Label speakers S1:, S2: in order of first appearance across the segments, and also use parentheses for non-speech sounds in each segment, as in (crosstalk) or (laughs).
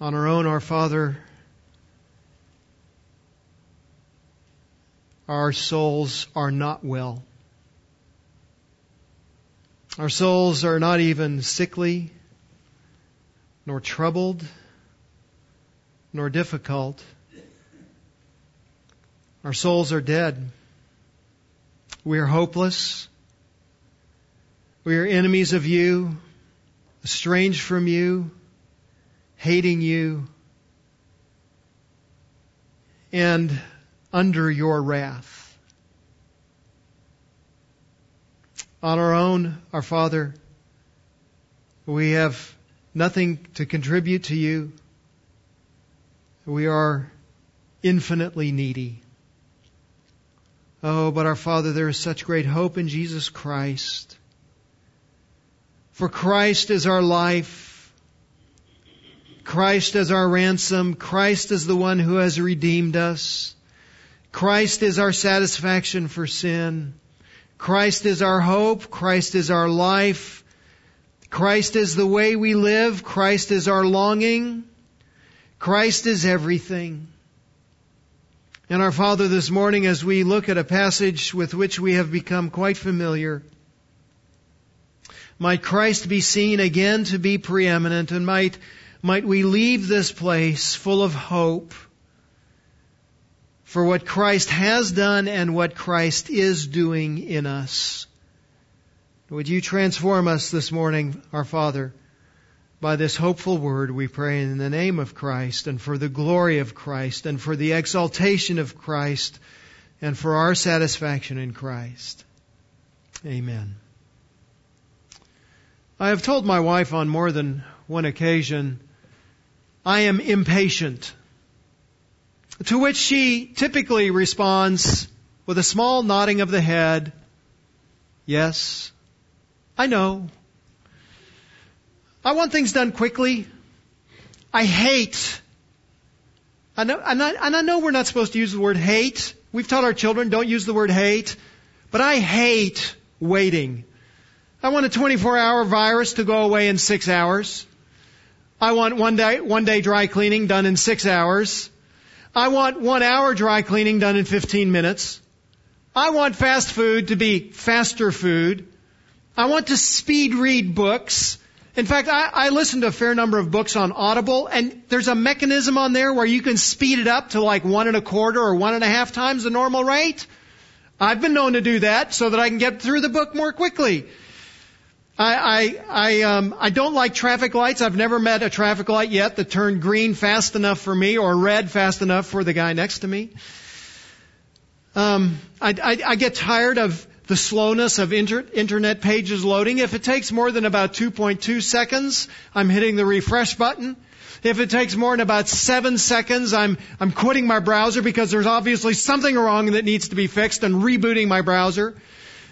S1: On our own, our Father, our souls are not well. Our souls are not even sickly, nor troubled, nor difficult. Our souls are dead. We are hopeless. We are enemies of you, estranged from you, hating you, and under your wrath. On our own, our Father, we have nothing to contribute to you. We are infinitely needy. Oh, but our Father, there is such great hope in Jesus Christ. For Christ is our life. Christ as our ransom. Christ is the one who has redeemed us. Christ is our satisfaction for sin. Christ is our hope. Christ is our life. Christ is the way we live. Christ is our longing. Christ is everything. And our Father, this morning, as we look at a passage with which we have become quite familiar, might Christ be seen again to be preeminent, and might, might we leave this place full of hope for what Christ has done and what Christ is doing in us. Would you transform us this morning, our Father? by this hopeful word, we pray in the name of Christ and for the glory of Christ and for the exaltation of Christ and for our satisfaction in Christ. Amen. I have told my wife on more than one occasion, I am impatient. To which she typically responds with a small nodding of the head, Yes, I know. I want things done quickly. I hate. I know, and I, and I know we're not supposed to use the word hate. We've taught our children don't use the word hate, but I hate waiting. I want a 24 hour virus to go away in six hours. I want one day, one day dry cleaning done in six hours. I want one hour dry cleaning done in 15 minutes. I want fast food to be faster food. I want to speed read books in fact, I, I listen to a fair number of books on Audible, and there's a mechanism on there where you can speed it up to like one and a quarter or one and a half times the normal rate. I've been known to do that so that I can get through the book more quickly. I I I, um, I don't like traffic lights. I've never met a traffic light yet that turned green fast enough for me or red fast enough for the guy next to me. Um, I, I, I get tired of the slowness of inter- internet pages loading. If it takes more than about 2.2 seconds, I'm hitting the refresh button. If it takes more than about seven seconds, I'm, I'm quitting my browser because there's obviously something wrong that needs to be fixed and rebooting my browser.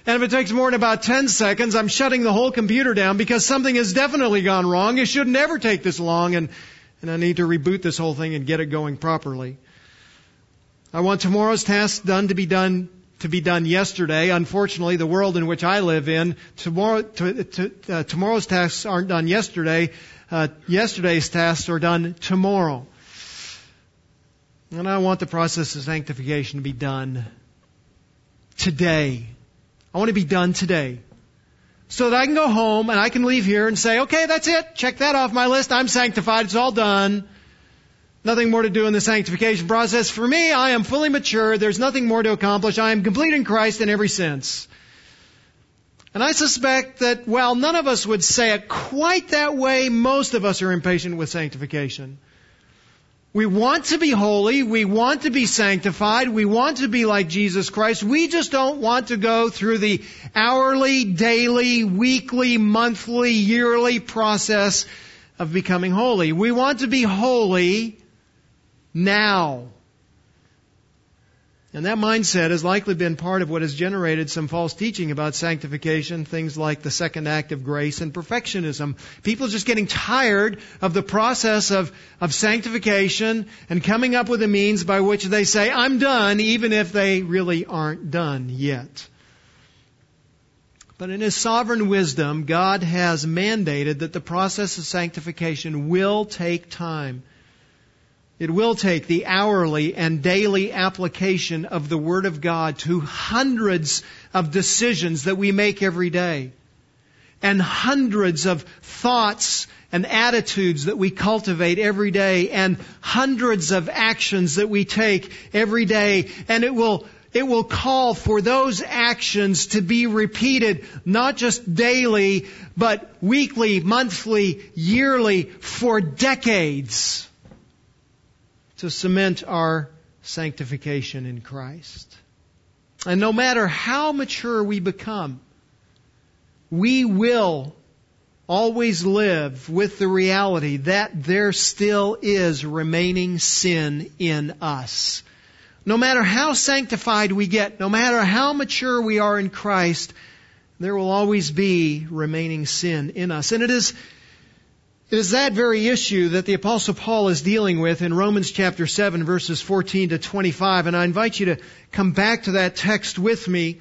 S1: And if it takes more than about 10 seconds, I'm shutting the whole computer down because something has definitely gone wrong. It should never take this long and, and I need to reboot this whole thing and get it going properly. I want tomorrow's tasks done to be done to be done yesterday. Unfortunately, the world in which I live in, tomorrow, to, to, uh, tomorrow's tasks aren't done yesterday. Uh, yesterday's tasks are done tomorrow. And I want the process of sanctification to be done today. I want to be done today. So that I can go home and I can leave here and say, okay, that's it. Check that off my list. I'm sanctified. It's all done. Nothing more to do in the sanctification process. For me, I am fully mature. There's nothing more to accomplish. I am complete in Christ in every sense. And I suspect that while none of us would say it quite that way, most of us are impatient with sanctification. We want to be holy. We want to be sanctified. We want to be like Jesus Christ. We just don't want to go through the hourly, daily, weekly, monthly, yearly process of becoming holy. We want to be holy now. And that mindset has likely been part of what has generated some false teaching about sanctification, things like the second act of grace and perfectionism. People just getting tired of the process of, of sanctification and coming up with a means by which they say, I'm done, even if they really aren't done yet. But in His sovereign wisdom, God has mandated that the process of sanctification will take time. It will take the hourly and daily application of the Word of God to hundreds of decisions that we make every day. And hundreds of thoughts and attitudes that we cultivate every day. And hundreds of actions that we take every day. And it will it will call for those actions to be repeated not just daily but weekly, monthly, yearly for decades to cement our sanctification in Christ. And no matter how mature we become, we will always live with the reality that there still is remaining sin in us. No matter how sanctified we get, no matter how mature we are in Christ, there will always be remaining sin in us. And it is it is that very issue that the apostle Paul is dealing with in Romans chapter 7 verses 14 to 25 and I invite you to come back to that text with me.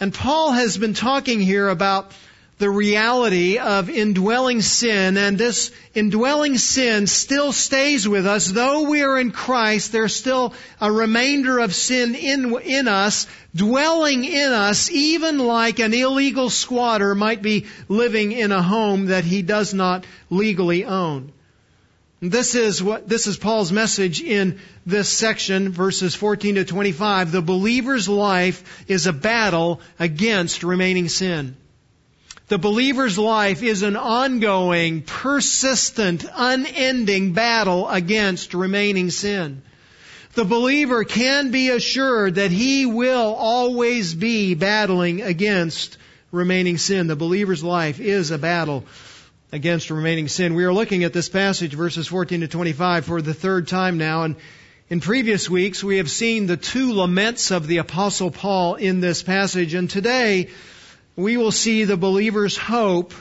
S1: And Paul has been talking here about the reality of indwelling sin and this indwelling sin still stays with us. Though we are in Christ, there's still a remainder of sin in, in us, dwelling in us, even like an illegal squatter might be living in a home that he does not legally own. This is what, this is Paul's message in this section, verses 14 to 25. The believer's life is a battle against remaining sin. The believer's life is an ongoing, persistent, unending battle against remaining sin. The believer can be assured that he will always be battling against remaining sin. The believer's life is a battle against remaining sin. We are looking at this passage, verses 14 to 25, for the third time now. And in previous weeks, we have seen the two laments of the apostle Paul in this passage. And today, we will see the believer's hope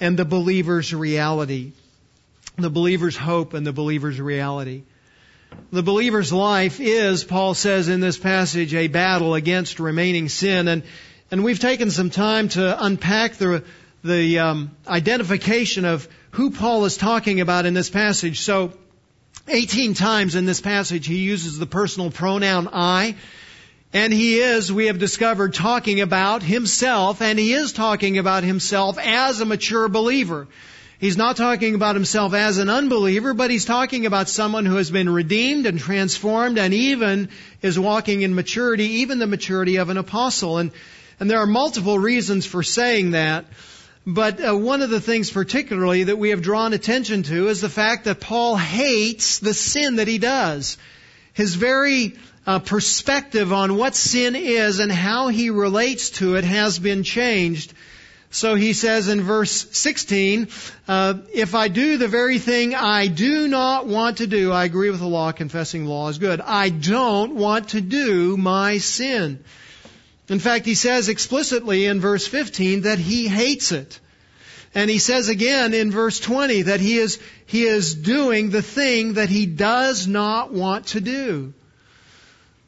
S1: and the believer's reality. The believer's hope and the believer's reality. The believer's life is, Paul says in this passage, a battle against remaining sin. And, and we've taken some time to unpack the, the um, identification of who Paul is talking about in this passage. So, 18 times in this passage he uses the personal pronoun I. And he is, we have discovered, talking about himself, and he is talking about himself as a mature believer. He's not talking about himself as an unbeliever, but he's talking about someone who has been redeemed and transformed and even is walking in maturity, even the maturity of an apostle. And, and there are multiple reasons for saying that. But uh, one of the things particularly that we have drawn attention to is the fact that Paul hates the sin that he does. His very uh, perspective on what sin is and how he relates to it has been changed. So he says in verse 16, uh, if I do the very thing I do not want to do, I agree with the law, confessing law is good. I don't want to do my sin. In fact, he says explicitly in verse 15 that he hates it. And he says again in verse 20 that he is, he is doing the thing that he does not want to do.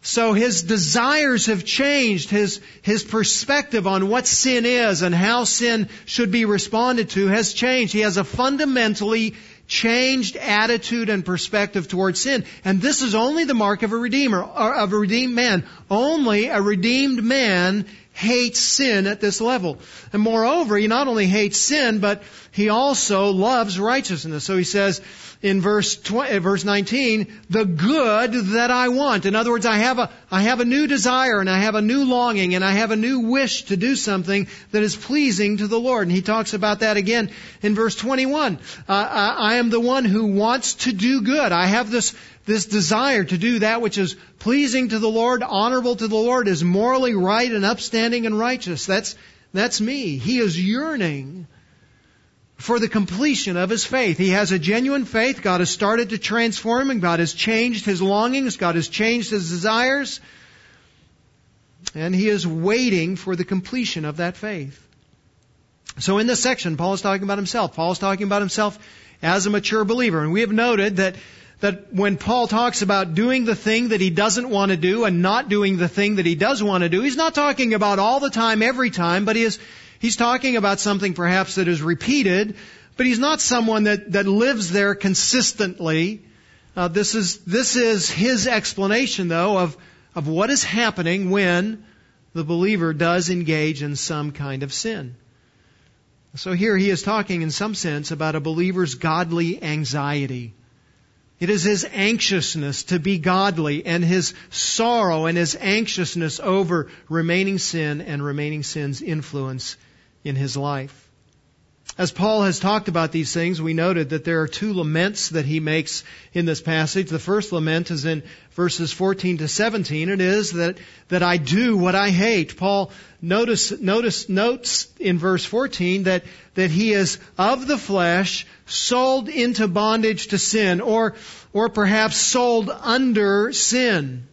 S1: So his desires have changed. His, his perspective on what sin is and how sin should be responded to has changed. He has a fundamentally changed attitude and perspective towards sin. And this is only the mark of a redeemer, of a redeemed man. Only a redeemed man hates sin at this level. And moreover, he not only hates sin, but he also loves righteousness. So he says, in verse 20, uh, verse 19, the good that I want. In other words, I have a I have a new desire and I have a new longing and I have a new wish to do something that is pleasing to the Lord. And he talks about that again in verse 21. Uh, I, I am the one who wants to do good. I have this this desire to do that which is pleasing to the Lord, honorable to the Lord, is morally right and upstanding and righteous. That's that's me. He is yearning for the completion of his faith. He has a genuine faith. God has started to transform him. God has changed his longings. God has changed his desires. And he is waiting for the completion of that faith. So in this section, Paul is talking about himself. Paul is talking about himself as a mature believer. And we have noted that, that when Paul talks about doing the thing that he doesn't want to do and not doing the thing that he does want to do, he's not talking about all the time, every time, but he is He's talking about something perhaps that is repeated, but he's not someone that, that lives there consistently. Uh, this is this is his explanation, though, of of what is happening when the believer does engage in some kind of sin. So here he is talking, in some sense, about a believer's godly anxiety. It is his anxiousness to be godly and his sorrow and his anxiousness over remaining sin and remaining sin's influence in his life. As Paul has talked about these things, we noted that there are two laments that he makes in this passage. The first lament is in verses 14 to 17. It is that, that I do what I hate. Paul notice, notice, notes in verse 14 that, that he is of the flesh, sold into bondage to sin, or, or perhaps sold under sin.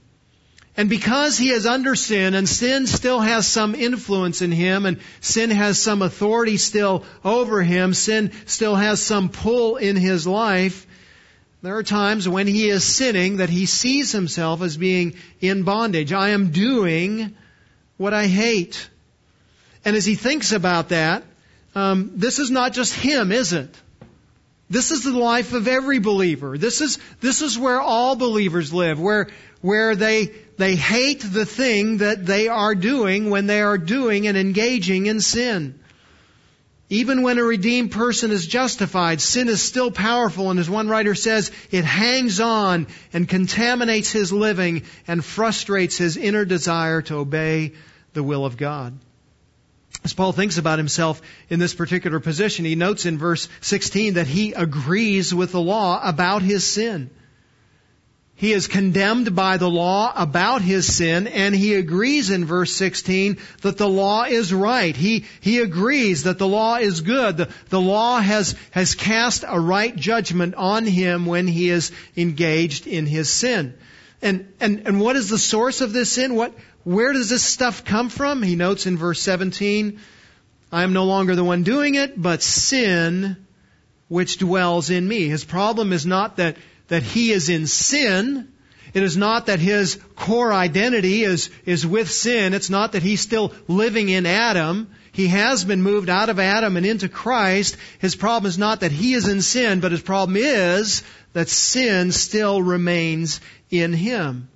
S1: And because he is under sin and sin still has some influence in him and sin has some authority still over him, sin still has some pull in his life, there are times when he is sinning that he sees himself as being in bondage. I am doing what I hate. And as he thinks about that, um, this is not just him, is it? This is the life of every believer. This is, this is where all believers live, where, where they, they hate the thing that they are doing when they are doing and engaging in sin. Even when a redeemed person is justified, sin is still powerful, and as one writer says, it hangs on and contaminates his living and frustrates his inner desire to obey the will of God. As Paul thinks about himself in this particular position, he notes in verse 16 that he agrees with the law about his sin. He is condemned by the law about his sin, and he agrees in verse 16 that the law is right. He, he agrees that the law is good. The, the law has, has cast a right judgment on him when he is engaged in his sin. And, and, and what is the source of this sin? What, where does this stuff come from? He notes in verse 17, I am no longer the one doing it, but sin which dwells in me. His problem is not that that he is in sin. It is not that his core identity is, is with sin. It's not that he's still living in Adam. He has been moved out of Adam and into Christ. His problem is not that he is in sin, but his problem is that sin still remains in him.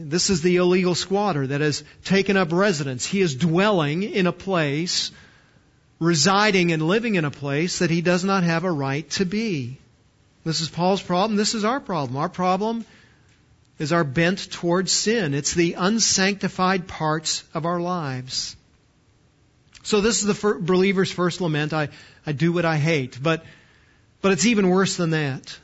S1: This is the illegal squatter that has taken up residence. He is dwelling in a place, residing and living in a place that he does not have a right to be. This is Paul's problem. This is our problem. Our problem is our bent towards sin. It's the unsanctified parts of our lives. So this is the believer's first lament. I, I do what I hate. But, but it's even worse than that.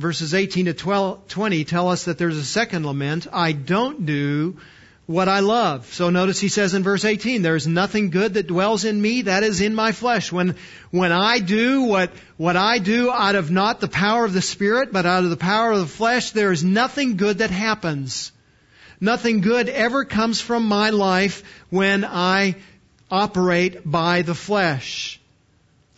S1: Verses 18 to 12, 20 tell us that there's a second lament. I don't do what I love. So notice he says in verse 18, there is nothing good that dwells in me that is in my flesh. When, when I do what, what I do out of not the power of the Spirit, but out of the power of the flesh, there is nothing good that happens. Nothing good ever comes from my life when I operate by the flesh.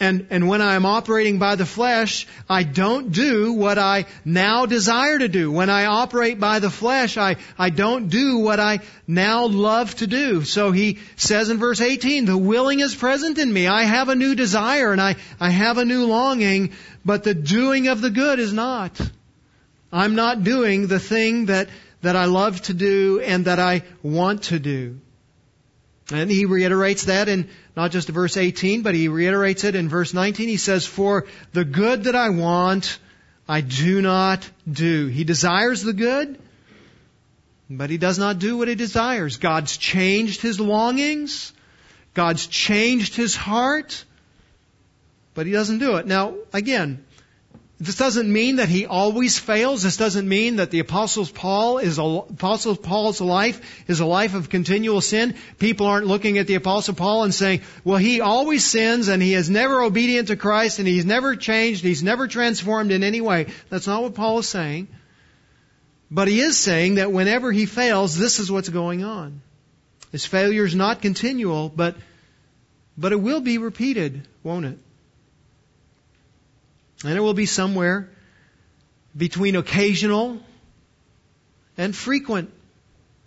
S1: And, and when I am operating by the flesh, I don't do what I now desire to do. When I operate by the flesh, I, I don't do what I now love to do. So he says in verse 18, the willing is present in me. I have a new desire and I, I have a new longing, but the doing of the good is not. I'm not doing the thing that, that I love to do and that I want to do. And he reiterates that in not just verse 18, but he reiterates it in verse 19. He says, For the good that I want, I do not do. He desires the good, but he does not do what he desires. God's changed his longings. God's changed his heart, but he doesn't do it. Now, again, this doesn't mean that he always fails. This doesn't mean that the Apostle Paul is a, Apostle Paul's life is a life of continual sin. People aren't looking at the Apostle Paul and saying, well, he always sins and he is never obedient to Christ and he's never changed, he's never transformed in any way. That's not what Paul is saying. But he is saying that whenever he fails, this is what's going on. His failure is not continual, but, but it will be repeated, won't it? And it will be somewhere between occasional and frequent.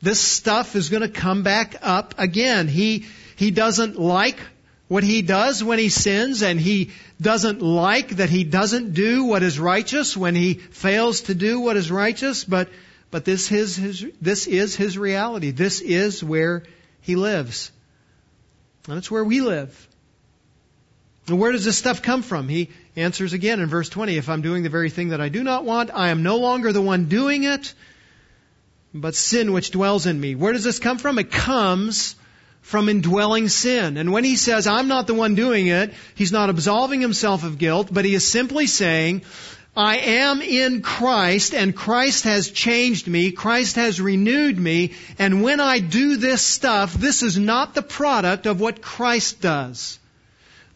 S1: This stuff is going to come back up again. He, he doesn't like what he does when he sins and he doesn't like that he doesn't do what is righteous when he fails to do what is righteous, but, but this is his, this is his reality. This is where he lives. And it's where we live. And where does this stuff come from? He answers again in verse 20, if I'm doing the very thing that I do not want, I am no longer the one doing it, but sin which dwells in me. Where does this come from? It comes from indwelling sin. And when he says, I'm not the one doing it, he's not absolving himself of guilt, but he is simply saying, I am in Christ and Christ has changed me. Christ has renewed me. And when I do this stuff, this is not the product of what Christ does.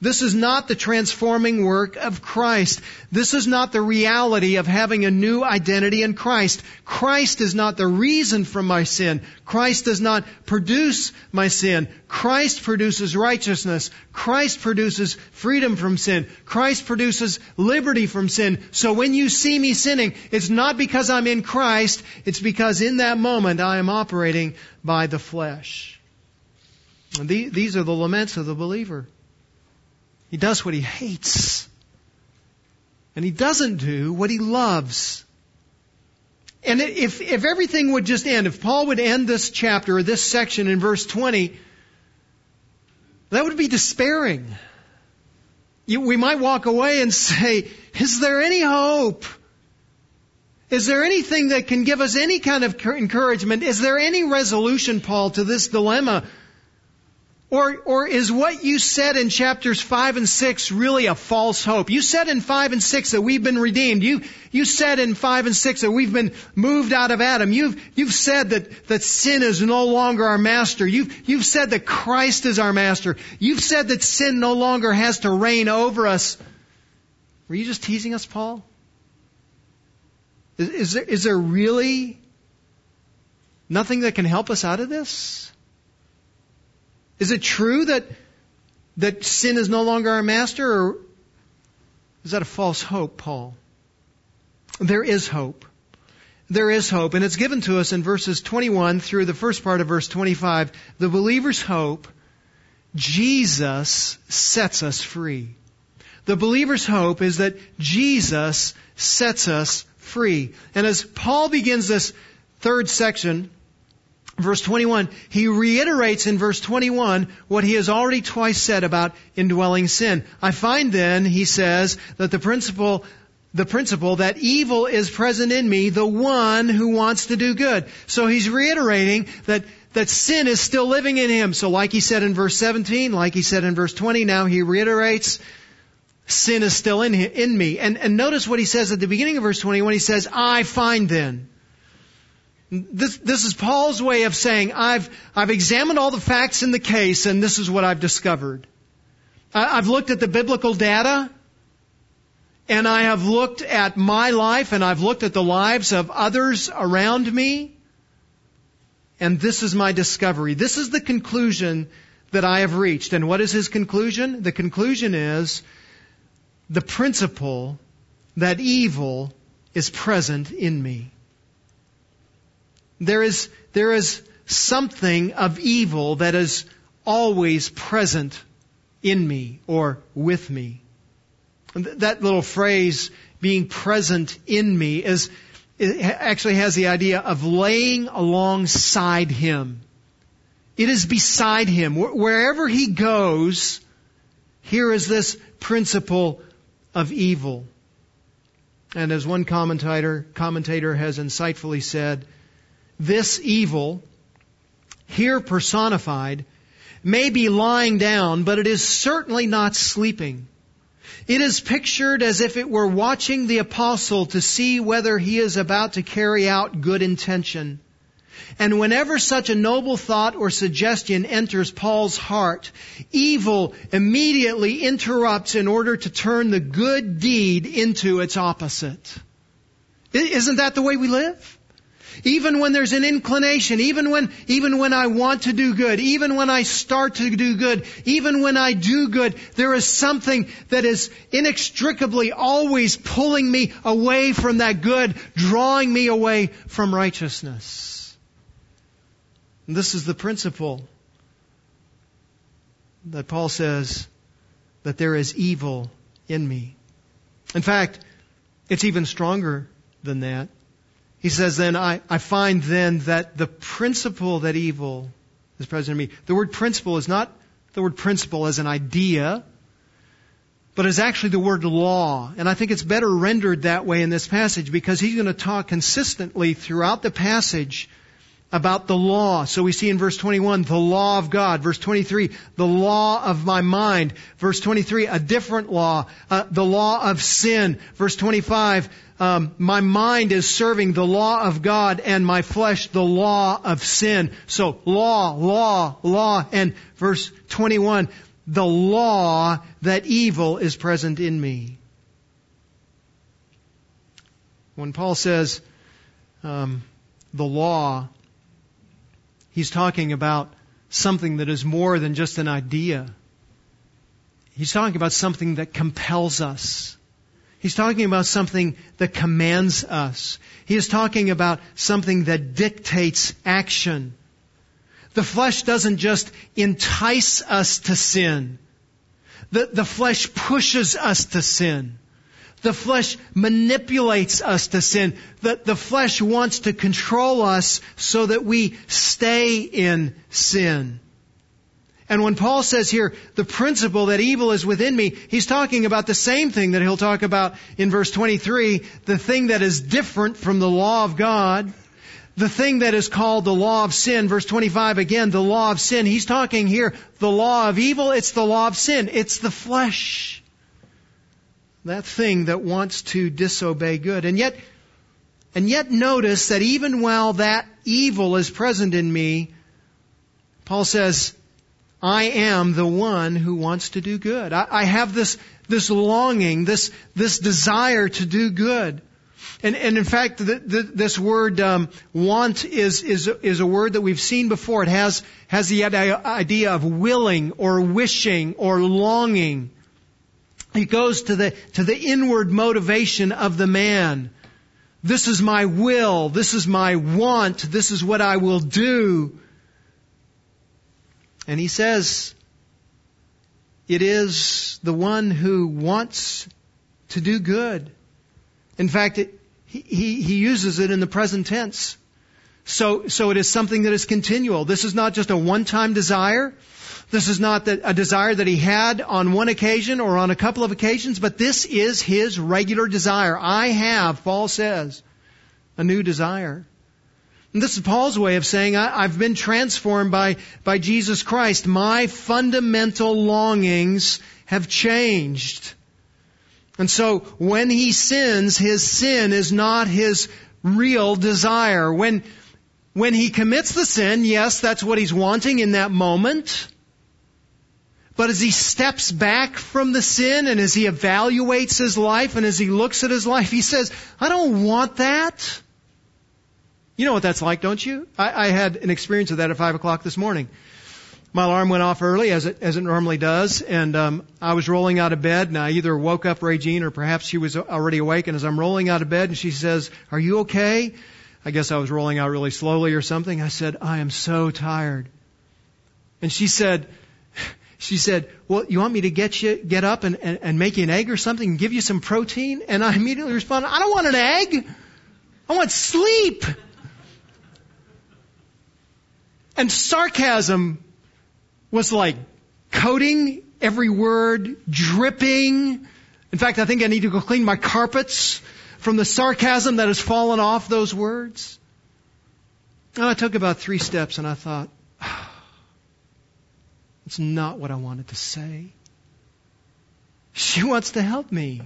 S1: This is not the transforming work of Christ. This is not the reality of having a new identity in Christ. Christ is not the reason for my sin. Christ does not produce my sin. Christ produces righteousness. Christ produces freedom from sin. Christ produces liberty from sin. So when you see me sinning, it's not because I'm in Christ, it's because in that moment I am operating by the flesh. And these are the laments of the believer. He does what he hates. And he doesn't do what he loves. And if, if everything would just end, if Paul would end this chapter or this section in verse 20, that would be despairing. You, we might walk away and say, is there any hope? Is there anything that can give us any kind of encouragement? Is there any resolution, Paul, to this dilemma or, or is what you said in chapters 5 and 6 really a false hope? You said in 5 and 6 that we've been redeemed. You, you said in 5 and 6 that we've been moved out of Adam. You've, you've said that, that sin is no longer our master. You've, you've said that Christ is our master. You've said that sin no longer has to reign over us. Were you just teasing us, Paul? Is, is there, is there really nothing that can help us out of this? Is it true that, that sin is no longer our master, or is that a false hope, Paul? There is hope. There is hope, and it's given to us in verses 21 through the first part of verse 25. The believer's hope, Jesus sets us free. The believer's hope is that Jesus sets us free. And as Paul begins this third section, verse 21, he reiterates in verse 21 what he has already twice said about indwelling sin. I find then, he says, that the principle the principle that evil is present in me, the one who wants to do good. So he's reiterating that, that sin is still living in him. So like he said in verse 17, like he said in verse 20, now he reiterates, sin is still in, in me. And, and notice what he says at the beginning of verse 21. He says, I find then. This, this is Paul's way of saying, I've, I've examined all the facts in the case and this is what I've discovered. I, I've looked at the biblical data and I have looked at my life and I've looked at the lives of others around me. And this is my discovery. This is the conclusion that I have reached. And what is his conclusion? The conclusion is the principle that evil is present in me. There is, there is something of evil that is always present in me or with me. That little phrase, being present in me, is, it actually has the idea of laying alongside him. It is beside him. Wherever he goes, here is this principle of evil. And as one commentator, commentator has insightfully said, this evil, here personified, may be lying down, but it is certainly not sleeping. It is pictured as if it were watching the apostle to see whether he is about to carry out good intention. And whenever such a noble thought or suggestion enters Paul's heart, evil immediately interrupts in order to turn the good deed into its opposite. Isn't that the way we live? Even when there's an inclination, even when, even when I want to do good, even when I start to do good, even when I do good, there is something that is inextricably always pulling me away from that good, drawing me away from righteousness. And this is the principle that Paul says that there is evil in me. In fact, it's even stronger than that. He says then, I, I find then that the principle that evil is present in me. The word principle is not the word principle as an idea, but is actually the word law. And I think it's better rendered that way in this passage because he's going to talk consistently throughout the passage about the law. So we see in verse 21, the law of God. Verse 23, the law of my mind. Verse 23, a different law, uh, the law of sin. Verse 25, um, my mind is serving the law of God and my flesh the law of sin. So law, law, law. And verse 21, the law that evil is present in me. When Paul says um, the law, he's talking about something that is more than just an idea. He's talking about something that compels us. He's talking about something that commands us. He is talking about something that dictates action. The flesh doesn't just entice us to sin. The, the flesh pushes us to sin. The flesh manipulates us to sin. The, the flesh wants to control us so that we stay in sin. And when Paul says here, the principle that evil is within me, he's talking about the same thing that he'll talk about in verse 23, the thing that is different from the law of God, the thing that is called the law of sin. Verse 25 again, the law of sin. He's talking here, the law of evil, it's the law of sin. It's the flesh. That thing that wants to disobey good. And yet, and yet notice that even while that evil is present in me, Paul says, I am the one who wants to do good. I, I have this, this longing, this, this desire to do good. And, and in fact, the, the, this word um, "want" is, is is a word that we've seen before. It has has the idea of willing or wishing or longing. It goes to the to the inward motivation of the man. This is my will. This is my want. This is what I will do. And he says, it is the one who wants to do good. In fact, it, he, he, he uses it in the present tense. So, so it is something that is continual. This is not just a one-time desire. This is not a desire that he had on one occasion or on a couple of occasions, but this is his regular desire. I have, Paul says, a new desire. And this is Paul's way of saying, I, have been transformed by, by Jesus Christ. My fundamental longings have changed. And so when he sins, his sin is not his real desire. When, when he commits the sin, yes, that's what he's wanting in that moment. But as he steps back from the sin and as he evaluates his life and as he looks at his life, he says, I don't want that. You know what that's like, don't you? I, I had an experience of that at five o'clock this morning. My alarm went off early, as it as it normally does, and um, I was rolling out of bed, and I either woke up Regine or perhaps she was already awake. And as I'm rolling out of bed, and she says, "Are you okay?" I guess I was rolling out really slowly or something. I said, "I am so tired," and she said, she said, well, you want me to get you, get up and, and, and make you an egg or something and give you some protein? And I immediately responded, I don't want an egg. I want sleep. And sarcasm was like coating every word, dripping. In fact, I think I need to go clean my carpets from the sarcasm that has fallen off those words. And I took about three steps and I thought, it's not what I wanted to say. She wants to help me.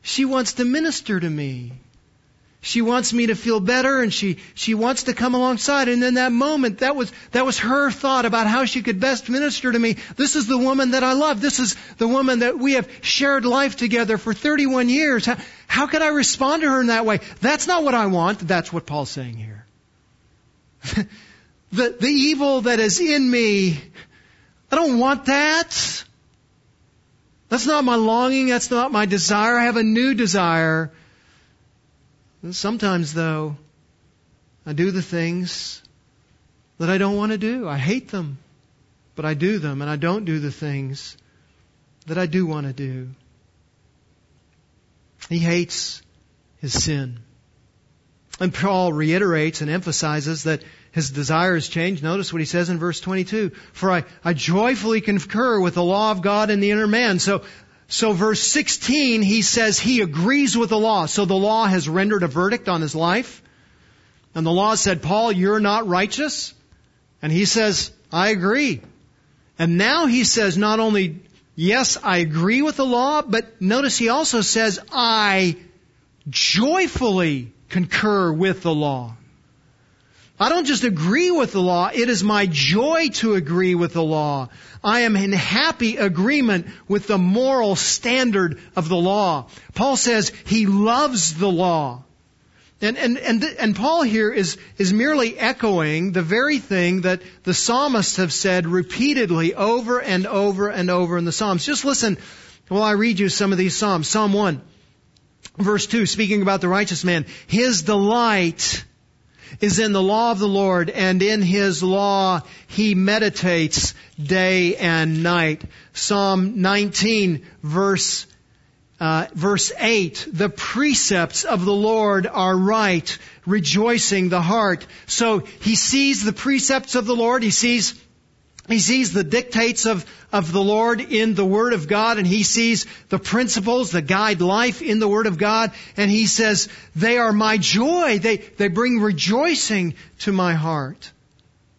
S1: She wants to minister to me. She wants me to feel better and she, she wants to come alongside. And in that moment, that was, that was her thought about how she could best minister to me. This is the woman that I love. This is the woman that we have shared life together for 31 years. How, how could I respond to her in that way? That's not what I want. That's what Paul's saying here. (laughs) the, the evil that is in me, I don't want that. That's not my longing. That's not my desire. I have a new desire Sometimes, though, I do the things that I don't want to do. I hate them. but I do them and I don't do the things that I do want to do. He hates his sin. And Paul reiterates and emphasizes that his desires change. Notice what he says in verse 22. For I, I joyfully concur with the law of God in the inner man. So, so verse 16, he says he agrees with the law. So the law has rendered a verdict on his life. And the law said, Paul, you're not righteous. And he says, I agree. And now he says not only, yes, I agree with the law, but notice he also says, I joyfully concur with the law. I don't just agree with the law, it is my joy to agree with the law. I am in happy agreement with the moral standard of the law. Paul says he loves the law. And, and, and, and Paul here is, is merely echoing the very thing that the psalmists have said repeatedly over and over and over in the Psalms. Just listen while I read you some of these Psalms. Psalm 1, verse 2, speaking about the righteous man. His delight is in the law of the Lord, and in his law he meditates day and night. Psalm 19, verse uh, verse 8, the precepts of the Lord are right, rejoicing the heart. So he sees the precepts of the Lord, he sees he sees the dictates of, of the Lord in the Word of God, and he sees the principles that guide life in the Word of God, and he says, they are my joy. They, they bring rejoicing to my heart.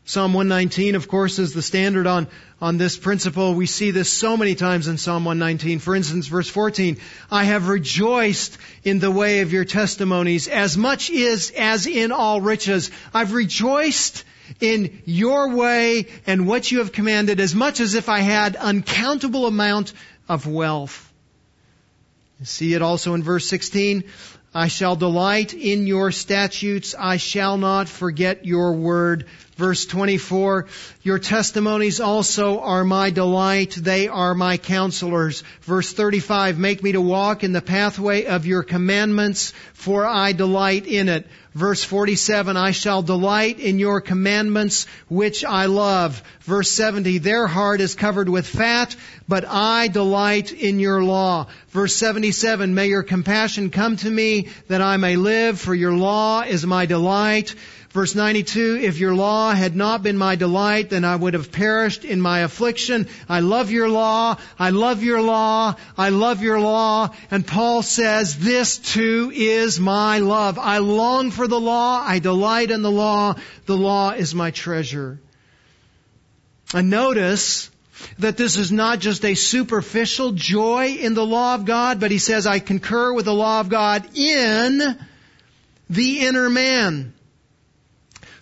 S1: Psalm 119, of course, is the standard on, on this principle. We see this so many times in Psalm 119. For instance, verse 14, I have rejoiced in the way of your testimonies as much is as in all riches. I've rejoiced in your way and what you have commanded as much as if I had uncountable amount of wealth. See it also in verse 16. I shall delight in your statutes. I shall not forget your word. Verse 24, your testimonies also are my delight. They are my counselors. Verse 35, make me to walk in the pathway of your commandments, for I delight in it. Verse 47, I shall delight in your commandments, which I love. Verse 70, their heart is covered with fat, but I delight in your law. Verse 77, may your compassion come to me that I may live, for your law is my delight. Verse 92, if your law had not been my delight, then I would have perished in my affliction. I love your law. I love your law. I love your law. And Paul says, this too is my love. I long for the law. I delight in the law. The law is my treasure. And notice that this is not just a superficial joy in the law of God, but he says, I concur with the law of God in the inner man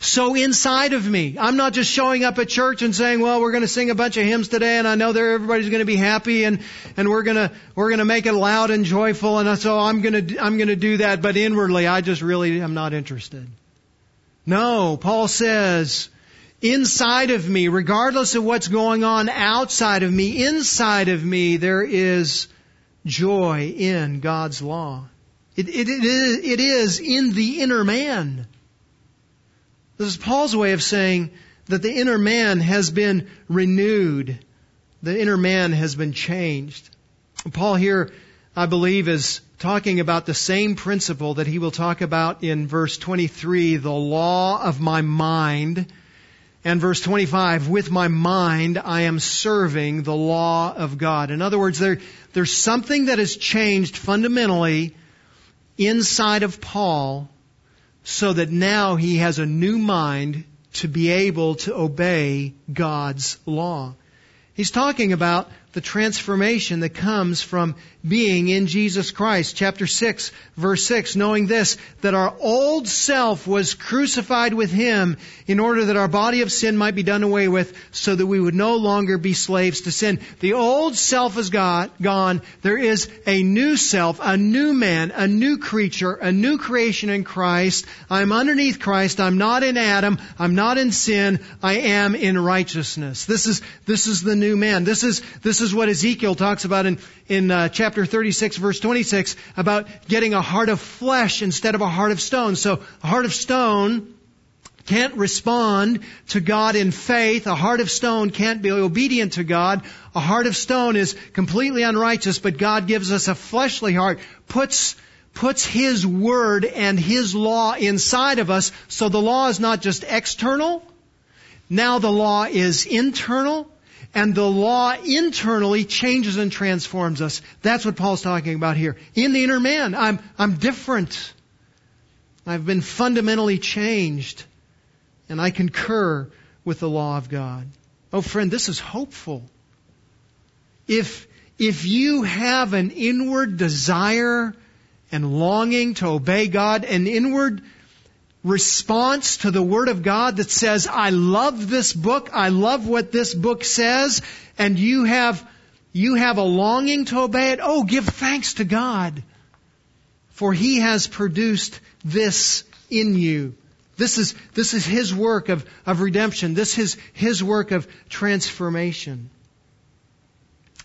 S1: so inside of me. I'm not just showing up at church and saying, well, we're going to sing a bunch of hymns today and I know that everybody's going to be happy and, and we're going to, we're going to make it loud and joyful and so I'm going to, I'm going to do that, but inwardly I just really am not interested. No, Paul says, inside of me, regardless of what's going on outside of me, inside of me, there is joy in God's law. It, it, it, is, it is in the inner man. This is Paul's way of saying that the inner man has been renewed. The inner man has been changed. Paul here, I believe, is talking about the same principle that he will talk about in verse 23, the law of my mind. And verse 25, with my mind I am serving the law of God. In other words, there, there's something that has changed fundamentally inside of Paul so that now he has a new mind to be able to obey God's law. He's talking about the transformation that comes from being in Jesus Christ. Chapter 6, verse 6, knowing this, that our old self was crucified with Him in order that our body of sin might be done away with so that we would no longer be slaves to sin. The old self is gone. There is a new self, a new man, a new creature, a new creation in Christ. I'm underneath Christ. I'm not in Adam. I'm not in sin. I am in righteousness. This is, this is the new man. This is, this is what Ezekiel talks about in, in uh, chapter 36 verse 26 about getting a heart of flesh instead of a heart of stone. So a heart of stone can't respond to God in faith. A heart of stone can't be obedient to God. A heart of stone is completely unrighteous, but God gives us a fleshly heart, puts, puts His word and His law inside of us. So the law is not just external. Now the law is internal. And the law internally changes and transforms us. That's what Paul's talking about here. In the inner man, I'm, I'm different. I've been fundamentally changed. And I concur with the law of God. Oh friend, this is hopeful. If, if you have an inward desire and longing to obey God, an inward response to the Word of God that says, I love this book, I love what this book says, and you have, you have a longing to obey it, oh, give thanks to God. For He has produced this in you. This is, this is His work of, of redemption. This is His work of transformation.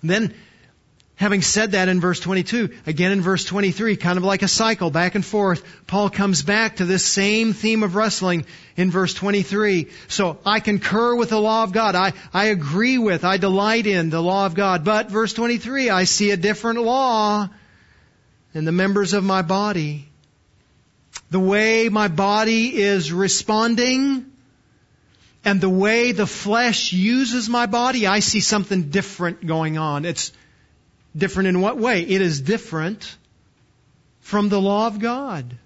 S1: Then, having said that in verse 22, again in verse 23, kind of like a cycle back and forth, Paul comes back to this same theme of wrestling in verse 23. So I concur with the law of God. I, I agree with, I delight in the law of God. But verse 23, I see a different law in the members of my body the way my body is responding and the way the flesh uses my body, I see something different going on. It's different in what way? It is different from the law of God.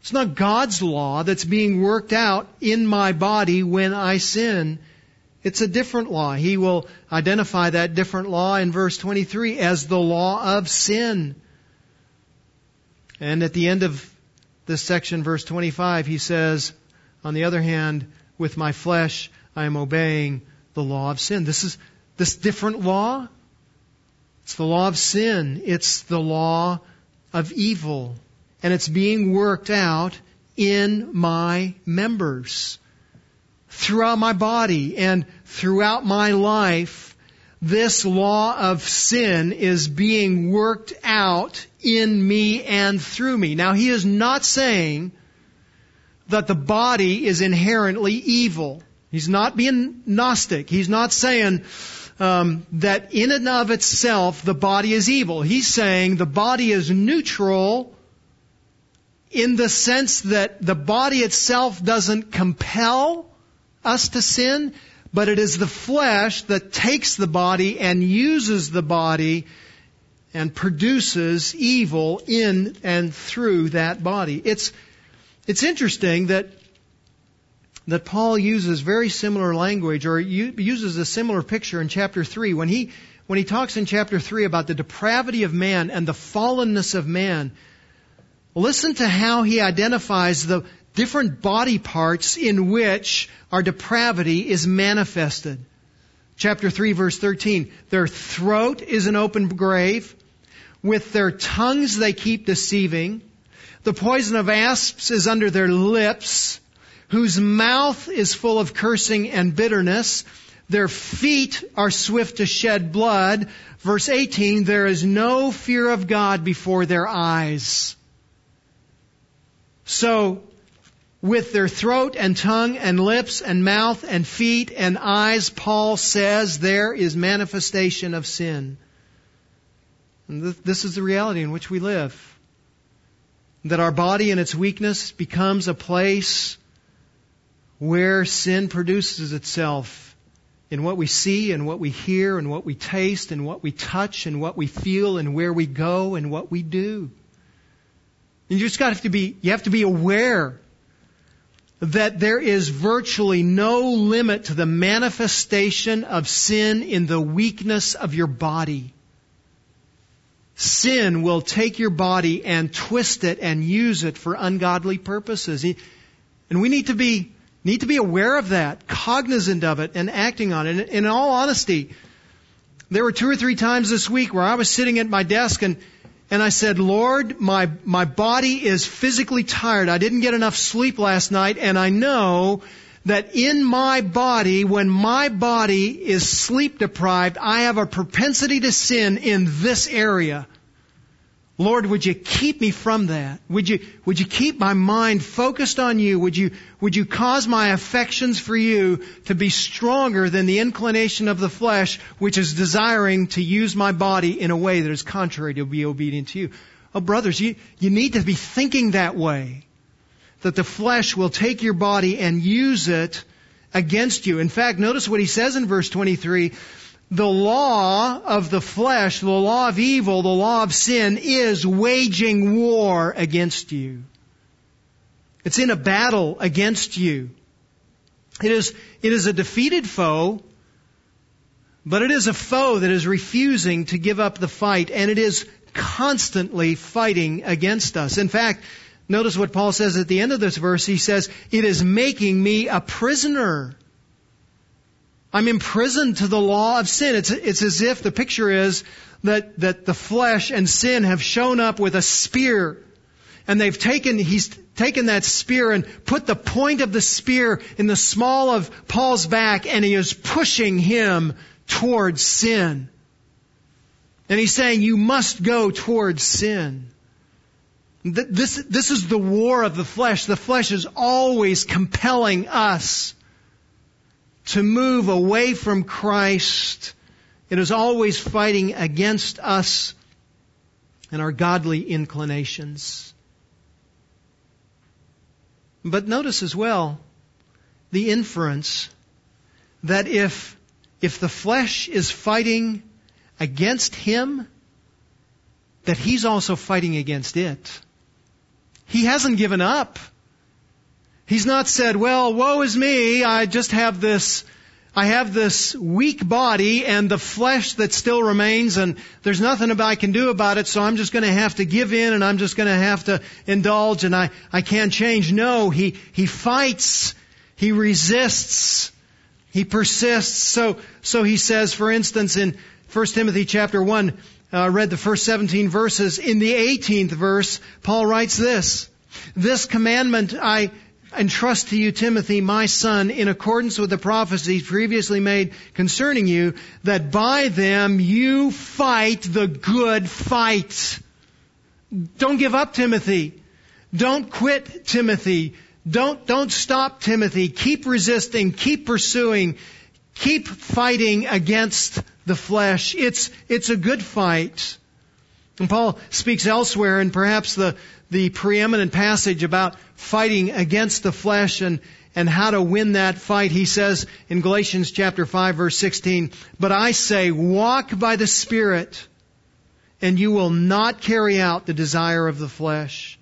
S1: It's not God's law that's being worked out in my body when I sin. It's a different law. He will identify that different law in verse 23 as the law of sin. And at the end of this section, verse 25, he says, on the other hand, with my flesh, I am obeying the law of sin. This is this different law. It's the law of sin. It's the law of evil. And it's being worked out in my members. Throughout my body and throughout my life, this law of sin is being worked out in me and through me. Now, he is not saying that the body is inherently evil. He's not being Gnostic. He's not saying um, that in and of itself the body is evil. He's saying the body is neutral in the sense that the body itself doesn't compel us to sin, but it is the flesh that takes the body and uses the body and produces evil in and through that body. It's, it's interesting that, that Paul uses very similar language or uses a similar picture in chapter 3 when he, when he talks in chapter 3 about the depravity of man and the fallenness of man. Listen to how he identifies the different body parts in which our depravity is manifested. Chapter 3 verse 13. Their throat is an open grave. With their tongues they keep deceiving. The poison of asps is under their lips, whose mouth is full of cursing and bitterness. Their feet are swift to shed blood. Verse 18, there is no fear of God before their eyes. So, with their throat and tongue and lips and mouth and feet and eyes, Paul says there is manifestation of sin. And this is the reality in which we live. That our body in its weakness becomes a place where sin produces itself in what we see and what we hear and what we taste and what we touch and what we feel and where we go and what we do. And you just got to be, you have to be aware that there is virtually no limit to the manifestation of sin in the weakness of your body. Sin will take your body and twist it and use it for ungodly purposes. And we need to be, need to be aware of that, cognizant of it, and acting on it. And in all honesty, there were two or three times this week where I was sitting at my desk and and I said, Lord, my, my body is physically tired. I didn't get enough sleep last night, and I know that in my body, when my body is sleep deprived, I have a propensity to sin in this area. Lord, would you keep me from that? Would you, would you keep my mind focused on you? Would you, would you cause my affections for you to be stronger than the inclination of the flesh, which is desiring to use my body in a way that is contrary to be obedient to you? Oh, brothers, you, you need to be thinking that way. That the flesh will take your body and use it against you. In fact, notice what he says in verse 23 the law of the flesh, the law of evil, the law of sin is waging war against you. It's in a battle against you. It is, it is a defeated foe, but it is a foe that is refusing to give up the fight, and it is constantly fighting against us. In fact, notice what Paul says at the end of this verse. He says, it is making me a prisoner I'm imprisoned to the law of sin. It's, it's as if the picture is that, that the flesh and sin have shown up with a spear. And they've taken, he's taken that spear and put the point of the spear in the small of Paul's back and he is pushing him towards sin. And he's saying, you must go towards sin. This, this is the war of the flesh. The flesh is always compelling us to move away from Christ. It is always fighting against us and our godly inclinations. But notice as well the inference that if, if the flesh is fighting against him, that he's also fighting against it. He hasn't given up. He's not said, well, woe is me, I just have this, I have this weak body and the flesh that still remains and there's nothing I can do about it, so I'm just gonna have to give in and I'm just gonna have to indulge and I, I can't change. No, he, he fights, he resists, he persists. So, so he says, for instance, in 1 Timothy chapter 1, uh, read the first 17 verses. In the 18th verse, Paul writes this, This commandment I entrust to you, Timothy, my son, in accordance with the prophecies previously made concerning you, that by them you fight the good fight. Don't give up, Timothy. Don't quit, Timothy. Don't, don't stop, Timothy. Keep resisting. Keep pursuing. Keep fighting against the flesh. It's, it's a good fight. And Paul speaks elsewhere in perhaps the, the preeminent passage about fighting against the flesh and, and how to win that fight. He says in Galatians chapter 5 verse 16, but I say walk by the Spirit and you will not carry out the desire of the flesh.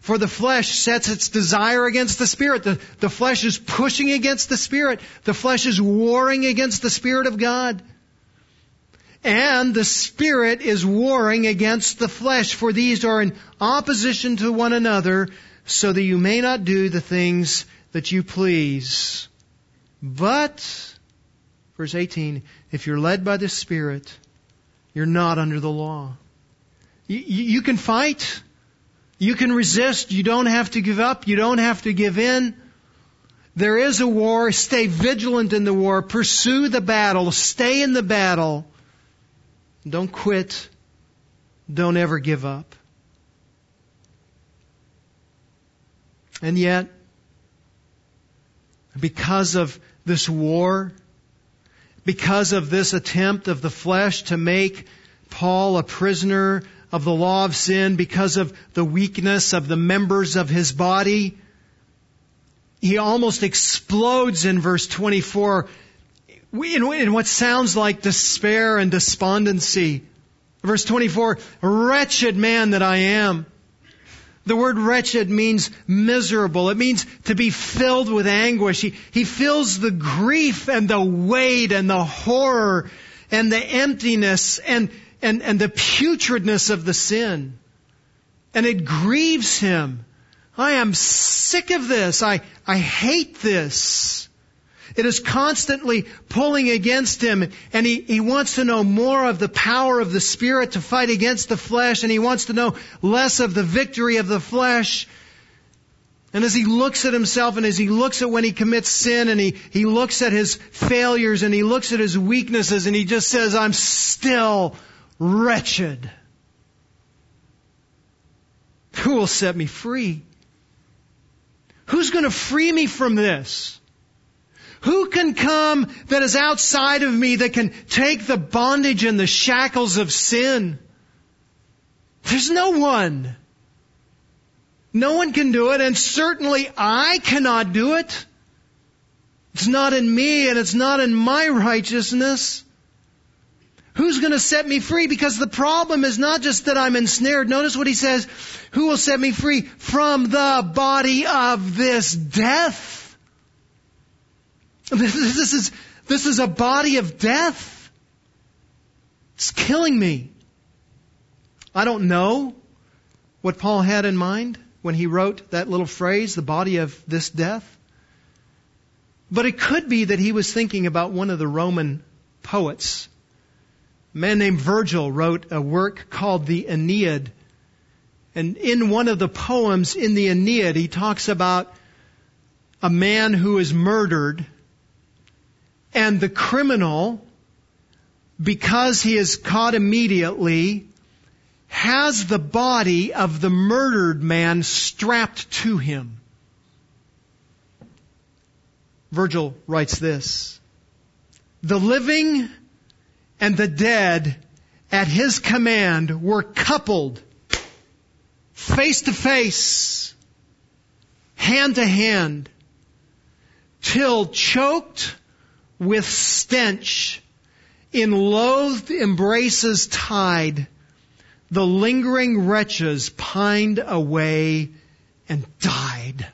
S1: For the flesh sets its desire against the spirit. The, the flesh is pushing against the spirit. The flesh is warring against the spirit of God. And the Spirit is warring against the flesh, for these are in opposition to one another, so that you may not do the things that you please. But, verse 18, if you're led by the Spirit, you're not under the law. You, you can fight. You can resist. You don't have to give up. You don't have to give in. There is a war. Stay vigilant in the war. Pursue the battle. Stay in the battle. Don't quit. Don't ever give up. And yet, because of this war, because of this attempt of the flesh to make Paul a prisoner of the law of sin, because of the weakness of the members of his body, he almost explodes in verse 24 in what sounds like despair and despondency. Verse 24, wretched man that I am. The word wretched means miserable. It means to be filled with anguish. He, he feels the grief and the weight and the horror and the emptiness and, and, and the putridness of the sin. And it grieves him. I am sick of this. I, I hate this. It is constantly pulling against him and he, he wants to know more of the power of the Spirit to fight against the flesh and he wants to know less of the victory of the flesh. And as he looks at himself and as he looks at when he commits sin and he, he looks at his failures and he looks at his weaknesses and he just says, I'm still wretched. Who will set me free? Who's going to free me from this? Who can come that is outside of me that can take the bondage and the shackles of sin? There's no one. No one can do it, and certainly I cannot do it. It's not in me, and it's not in my righteousness. Who's going to set me free? Because the problem is not just that I'm ensnared. Notice what he says. Who will set me free from the body of this death? This is, this is a body of death. It's killing me. I don't know what Paul had in mind when he wrote that little phrase, the body of this death. But it could be that he was thinking about one of the Roman poets. A man named Virgil wrote a work called the Aeneid. And in one of the poems in the Aeneid, he talks about a man who is murdered and the criminal, because he is caught immediately, has the body of the murdered man strapped to him. Virgil writes this. The living and the dead at his command were coupled face to face, hand to hand, till choked with stench, in loathed embraces tied, the lingering wretches pined away and died.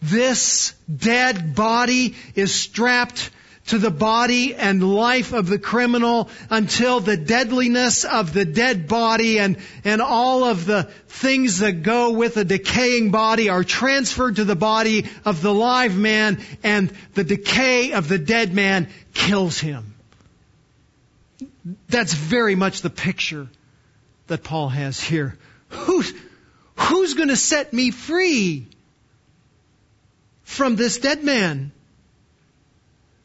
S1: This dead body is strapped to the body and life of the criminal until the deadliness of the dead body and, and all of the things that go with a decaying body are transferred to the body of the live man and the decay of the dead man kills him. That's very much the picture that Paul has here. Who's, who's gonna set me free from this dead man?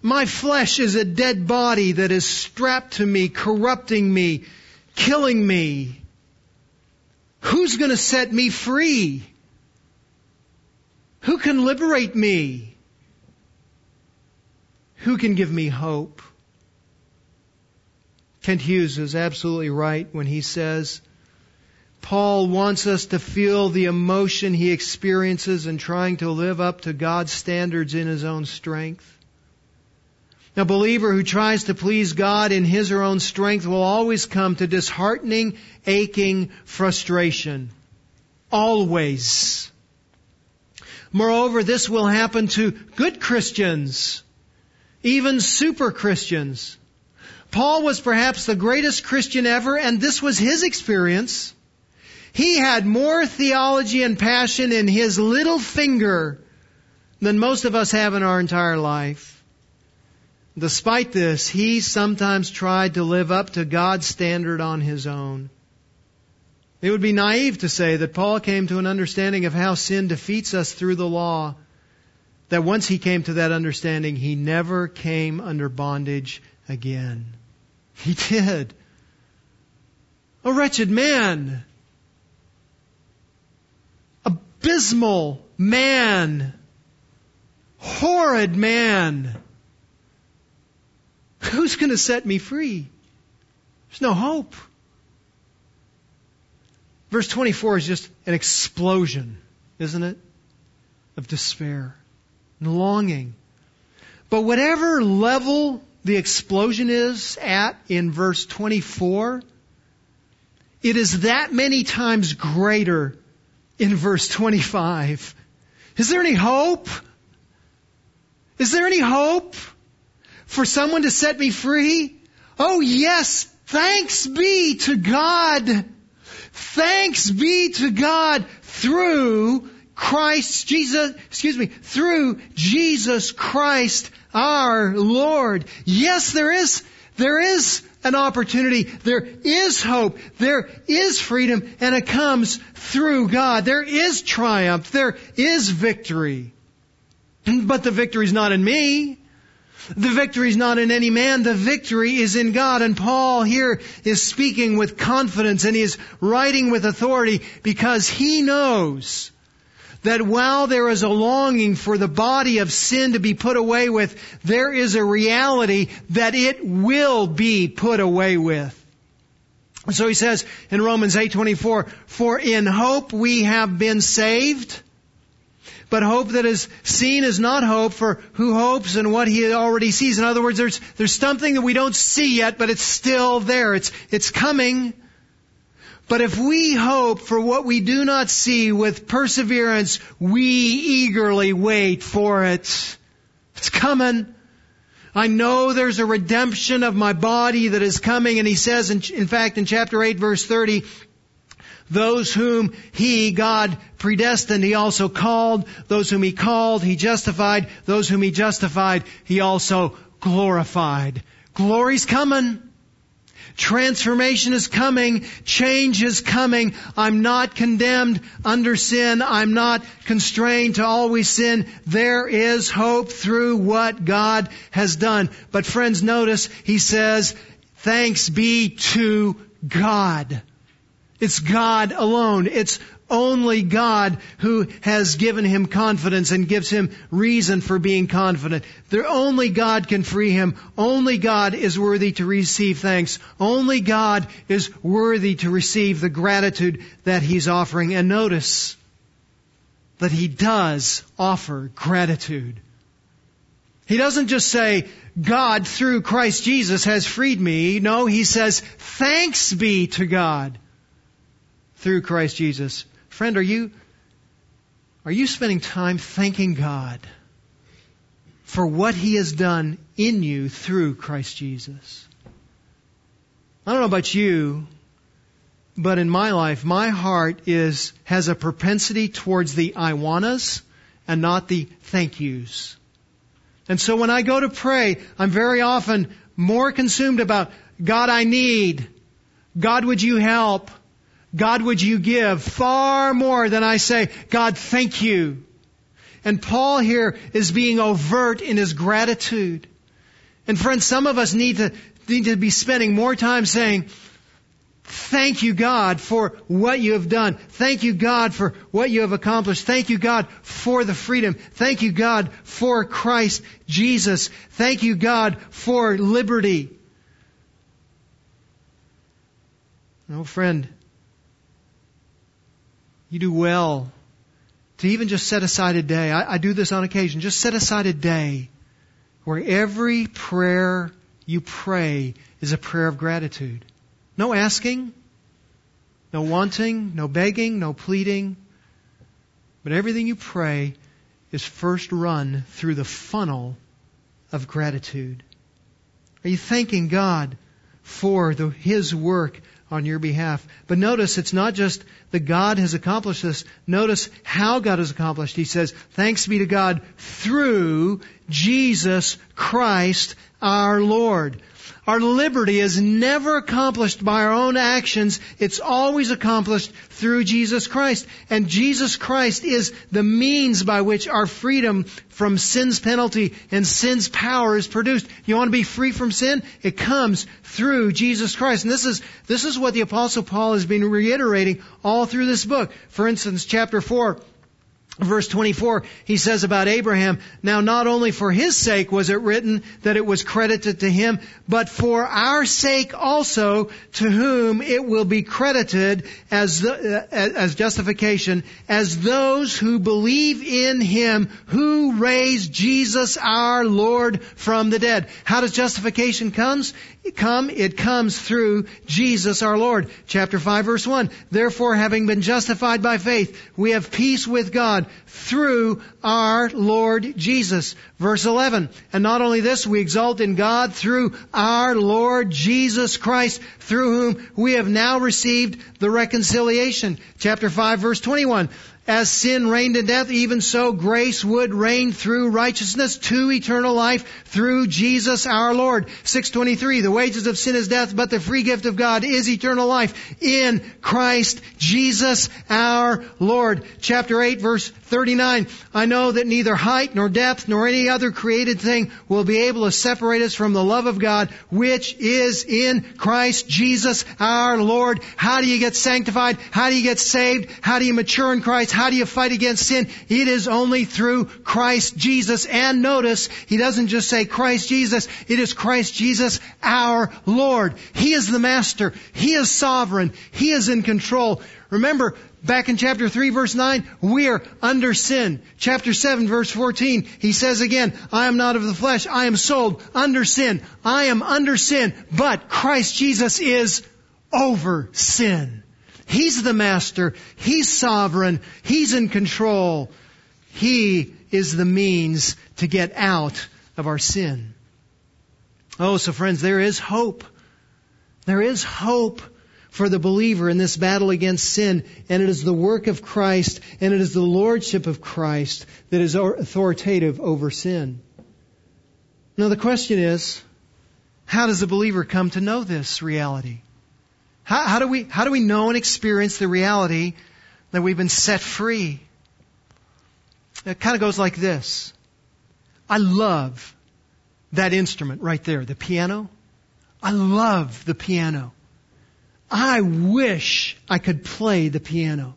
S1: My flesh is a dead body that is strapped to me, corrupting me, killing me. Who's going to set me free? Who can liberate me? Who can give me hope? Kent Hughes is absolutely right when he says, Paul wants us to feel the emotion he experiences in trying to live up to God's standards in his own strength. A believer who tries to please God in his or own strength will always come to disheartening, aching frustration. Always. Moreover, this will happen to good Christians, even super Christians. Paul was perhaps the greatest Christian ever, and this was his experience. He had more theology and passion in his little finger than most of us have in our entire life. Despite this, he sometimes tried to live up to God's standard on his own. It would be naive to say that Paul came to an understanding of how sin defeats us through the law, that once he came to that understanding, he never came under bondage again. He did. A wretched man. Abysmal man. Horrid man Who's going to set me free? There's no hope. Verse 24 is just an explosion, isn't it? Of despair and longing. But whatever level the explosion is at in verse 24, it is that many times greater in verse 25. Is there any hope? Is there any hope? For someone to set me free? Oh yes, thanks be to God. Thanks be to God through Christ Jesus, excuse me, through Jesus Christ our Lord. Yes, there is, there is an opportunity. There is hope. There is freedom and it comes through God. There is triumph. There is victory. But the victory is not in me. The victory is not in any man, the victory is in God. And Paul here is speaking with confidence and he is writing with authority because he knows that while there is a longing for the body of sin to be put away with, there is a reality that it will be put away with. So he says in Romans 8:24, "For in hope we have been saved." But hope that is seen is not hope for who hopes and what he already sees. In other words, there's, there's something that we don't see yet, but it's still there. It's, it's coming. But if we hope for what we do not see with perseverance, we eagerly wait for it. It's coming. I know there's a redemption of my body that is coming. And he says, in, in fact, in chapter 8 verse 30, those whom He, God, predestined, He also called. Those whom He called, He justified. Those whom He justified, He also glorified. Glory's coming. Transformation is coming. Change is coming. I'm not condemned under sin. I'm not constrained to always sin. There is hope through what God has done. But friends, notice He says, thanks be to God. It's God alone. It's only God who has given him confidence and gives him reason for being confident. There only God can free him. Only God is worthy to receive thanks. Only God is worthy to receive the gratitude that he's offering. And notice that he does offer gratitude. He doesn't just say, God through Christ Jesus has freed me. No, he says, thanks be to God through Christ Jesus. Friend, are you, are you spending time thanking God for what He has done in you through Christ Jesus? I don't know about you, but in my life, my heart is, has a propensity towards the I wannas and not the thank yous. And so when I go to pray, I'm very often more consumed about, God, I need. God, would you help? God, would you give far more than I say, God, thank you. And Paul here is being overt in his gratitude. And friends, some of us need to, need to be spending more time saying, Thank you, God, for what you have done. Thank you, God, for what you have accomplished. Thank you, God, for the freedom. Thank you, God, for Christ Jesus. Thank you, God, for liberty. No, friend, you do well to even just set aside a day. I, I do this on occasion. Just set aside a day where every prayer you pray is a prayer of gratitude. No asking, no wanting, no begging, no pleading. But everything you pray is first run through the funnel of gratitude. Are you thanking God for the, His work on your behalf. But notice it's not just that God has accomplished this. Notice how God has accomplished. He says, thanks be to God through Jesus Christ our Lord. Our liberty is never accomplished by our own actions. It's always accomplished through Jesus Christ. And Jesus Christ is the means by which our freedom from sin's penalty and sin's power is produced. You want to be free from sin? It comes through Jesus Christ. And this is, this is what the apostle Paul has been reiterating all through this book. For instance, chapter 4, Verse 24, he says about Abraham, now not only for his sake was it written that it was credited to him, but for our sake also to whom it will be credited as, the, uh, as justification, as those who believe in him who raised Jesus our Lord from the dead. How does justification comes? Come? It comes through Jesus our Lord. Chapter 5 verse 1. Therefore, having been justified by faith, we have peace with God through our Lord Jesus. Verse 11. And not only this, we exalt in God through our Lord Jesus Christ, through whom we have now received the reconciliation. Chapter 5 verse 21. As sin reigned in death, even so grace would reign through righteousness to eternal life through Jesus our Lord. 623, the wages of sin is death, but the free gift of God is eternal life in Christ Jesus our Lord. Chapter 8 verse 39, I know that neither height nor depth nor any other created thing will be able to separate us from the love of God which is in Christ Jesus our Lord. How do you get sanctified? How do you get saved? How do you mature in Christ? How do you fight against sin? It is only through Christ Jesus. And notice, he doesn't just say Christ Jesus, it is Christ Jesus our Lord. He is the master. He is sovereign. He is in control. Remember, back in chapter 3 verse 9, we are under sin. Chapter 7 verse 14, he says again, I am not of the flesh, I am sold under sin. I am under sin, but Christ Jesus is over sin. He's the master. He's sovereign. He's in control. He is the means to get out of our sin. Oh, so friends, there is hope. There is hope for the believer in this battle against sin, and it is the work of Christ, and it is the lordship of Christ that is authoritative over sin. Now the question is, how does a believer come to know this reality? How, how, do we, how do we know and experience the reality that we've been set free? It kind of goes like this. I love that instrument right there, the piano. I love the piano. I wish I could play the piano.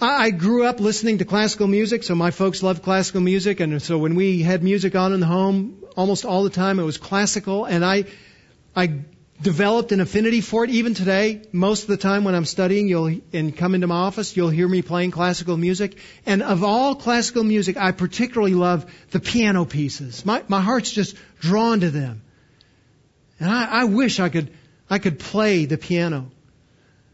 S1: I grew up listening to classical music, so my folks loved classical music, and so when we had music on in the home, almost all the time it was classical, and I, I developed an affinity for it even today. Most of the time when I'm studying, you'll and come into my office, you'll hear me playing classical music. And of all classical music, I particularly love the piano pieces. My my heart's just drawn to them. And I, I wish I could I could play the piano.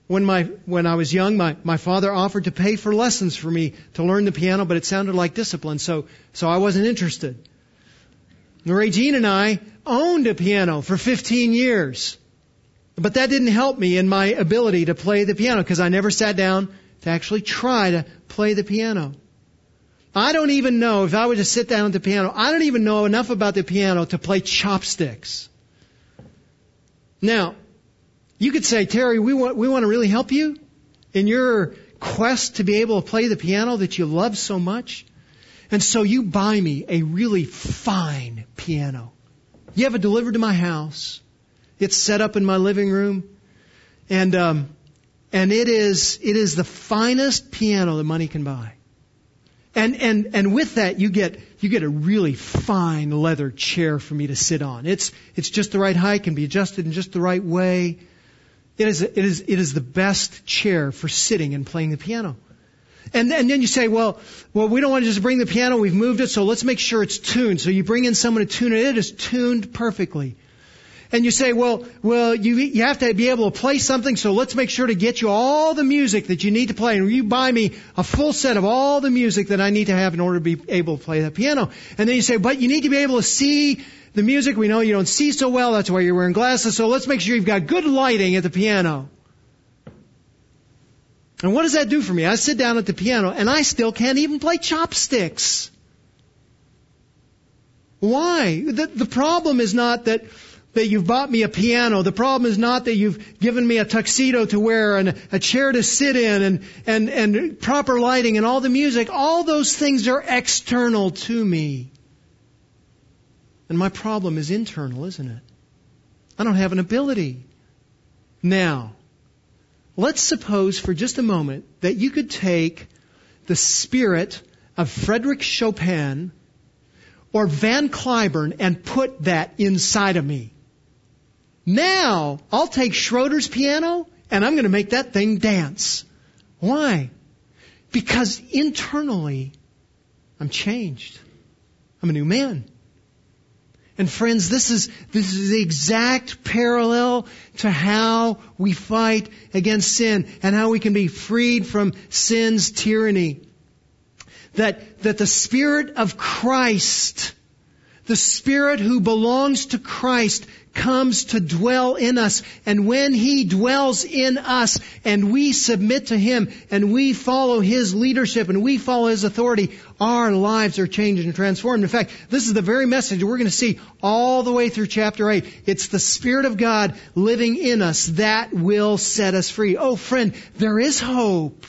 S1: When my when I was young, my, my father offered to pay for lessons for me to learn the piano, but it sounded like discipline, so so I wasn't interested. Regine and I owned a piano for 15 years. But that didn't help me in my ability to play the piano because I never sat down to actually try to play the piano. I don't even know if I were to sit down at the piano, I don't even know enough about the piano to play chopsticks. Now, you could say, Terry, we want, we want to really help you in your quest to be able to play the piano that you love so much. And so you buy me a really fine piano. You have it delivered to my house. It's set up in my living room. And, um, and it is, it is the finest piano that money can buy. And, and, and with that, you get, you get a really fine leather chair for me to sit on. It's, it's just the right height, can be adjusted in just the right way. It is, it is, it is the best chair for sitting and playing the piano. And, and then you say, well, well, we don't want to just bring the piano, we've moved it, so let's make sure it's tuned. So you bring in someone to tune it. It is tuned perfectly. And you say, well, well, you, you have to be able to play something, so let's make sure to get you all the music that you need to play. And you buy me a full set of all the music that I need to have in order to be able to play the piano. And then you say, but you need to be able to see the music. We know you don't see so well, that's why you're wearing glasses, so let's make sure you've got good lighting at the piano. And what does that do for me? I sit down at the piano and I still can't even play chopsticks. Why? The, the problem is not that, that you've bought me a piano. The problem is not that you've given me a tuxedo to wear and a chair to sit in and, and, and proper lighting and all the music. All those things are external to me. And my problem is internal, isn't it? I don't have an ability. Now, Let's suppose for just a moment that you could take the spirit of Frederick Chopin or Van Cliburn and put that inside of me. Now, I'll take Schroeder's piano and I'm going to make that thing dance. Why? Because internally, I'm changed. I'm a new man. And friends, this is, this is the exact parallel to how we fight against sin and how we can be freed from sin's tyranny. That, that the Spirit of Christ, The Spirit who belongs to Christ comes to dwell in us. And when He dwells in us and we submit to Him and we follow His leadership and we follow His authority, our lives are changed and transformed. In fact, this is the very message we're going to see all the way through chapter 8. It's the Spirit of God living in us that will set us free. Oh friend, there is hope.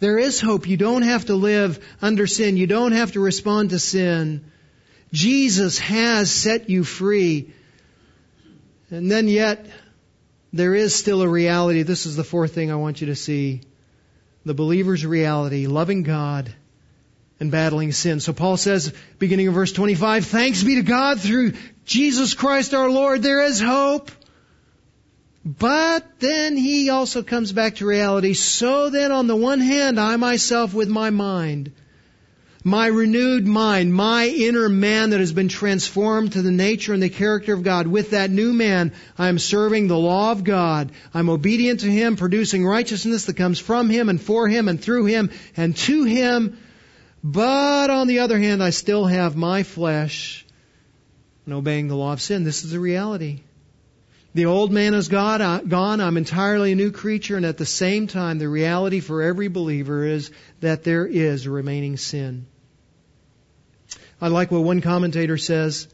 S1: There is hope. You don't have to live under sin. You don't have to respond to sin. Jesus has set you free. And then yet, there is still a reality. This is the fourth thing I want you to see. The believer's reality, loving God and battling sin. So Paul says, beginning of verse 25, thanks be to God through Jesus Christ our Lord, there is hope. But then he also comes back to reality. So then on the one hand, I myself with my mind, my renewed mind, my inner man that has been transformed to the nature and the character of God. With that new man, I am serving the law of God. I'm obedient to Him, producing righteousness that comes from Him and for Him and through Him and to Him. But on the other hand, I still have my flesh and obeying the law of sin. This is the reality. The old man is uh, gone. I'm entirely a new creature. And at the same time, the reality for every believer is that there is a remaining sin. I like what one commentator says.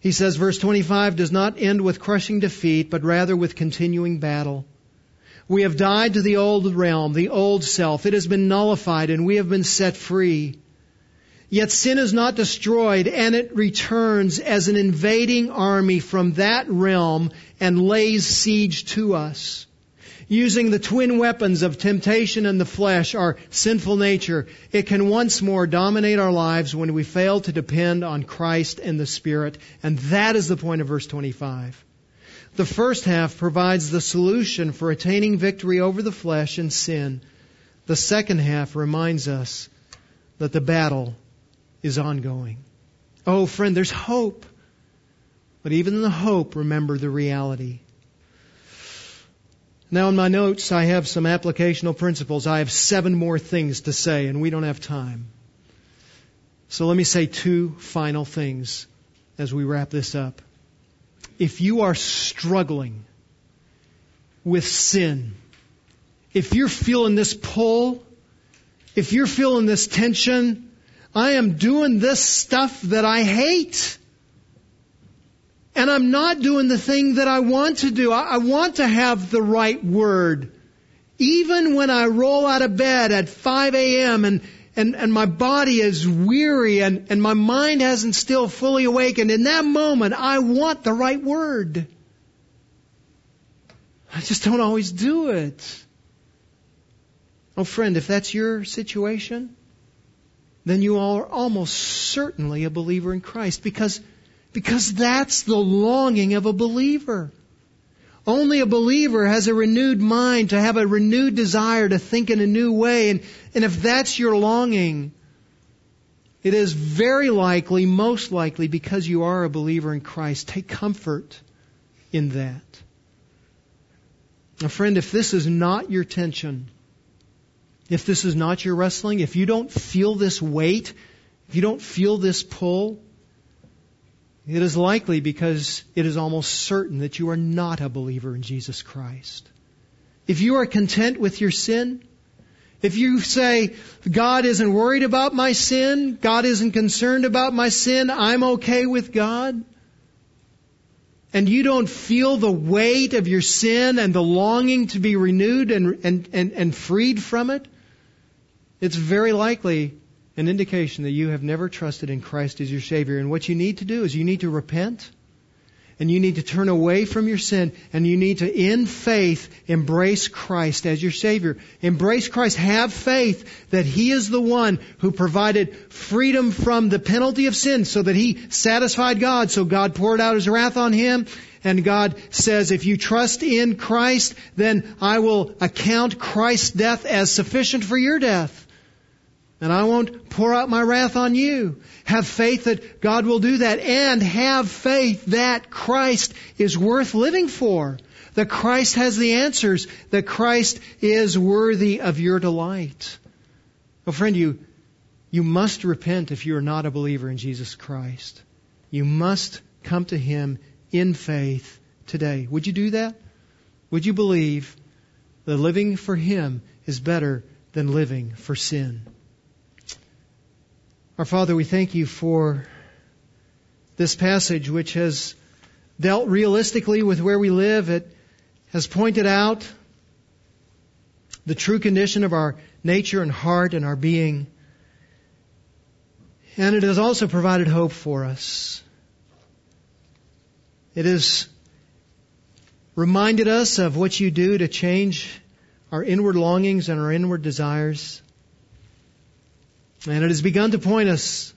S1: He says verse 25 does not end with crushing defeat, but rather with continuing battle. We have died to the old realm, the old self. It has been nullified and we have been set free. Yet sin is not destroyed and it returns as an invading army from that realm and lays siege to us. Using the twin weapons of temptation and the flesh, our sinful nature, it can once more dominate our lives when we fail to depend on Christ and the Spirit. And that is the point of verse 25. The first half provides the solution for attaining victory over the flesh and sin. The second half reminds us that the battle is ongoing. Oh, friend, there's hope. But even in the hope, remember the reality. Now, in my notes, I have some applicational principles. I have seven more things to say, and we don't have time. So let me say two final things as we wrap this up. If you are struggling with sin, if you're feeling this pull, if you're feeling this tension, I am doing this stuff that I hate. And I'm not doing the thing that I want to do. I, I want to have the right word. Even when I roll out of bed at 5 a.m. and, and, and my body is weary and, and my mind hasn't still fully awakened, in that moment, I want the right word. I just don't always do it. Oh friend, if that's your situation, then you are almost certainly a believer in Christ because, because that's the longing of a believer. Only a believer has a renewed mind to have a renewed desire to think in a new way. And, and if that's your longing, it is very likely, most likely, because you are a believer in Christ. Take comfort in that. Now, friend, if this is not your tension, if this is not your wrestling, if you don't feel this weight, if you don't feel this pull, it is likely because it is almost certain that you are not a believer in Jesus Christ. If you are content with your sin, if you say, God isn't worried about my sin, God isn't concerned about my sin, I'm okay with God, and you don't feel the weight of your sin and the longing to be renewed and, and, and, and freed from it, it's very likely an indication that you have never trusted in Christ as your Savior. And what you need to do is you need to repent and you need to turn away from your sin and you need to, in faith, embrace Christ as your Savior. Embrace Christ. Have faith that He is the one who provided freedom from the penalty of sin so that He satisfied God. So God poured out His wrath on Him and God says, if you trust in Christ, then I will account Christ's death as sufficient for your death and I won't pour out my wrath on you. Have faith that God will do that and have faith that Christ is worth living for. That Christ has the answers. That Christ is worthy of your delight. Well, friend, you, you must repent if you are not a believer in Jesus Christ. You must come to Him in faith today. Would you do that? Would you believe that living for Him is better than living for sin? Our Father, we thank you for this passage which has dealt realistically with where we live. It has pointed out the true condition of our nature and heart and our being. And it has also provided hope for us. It has reminded us of what you do to change our inward longings and our inward desires. And it has begun to point us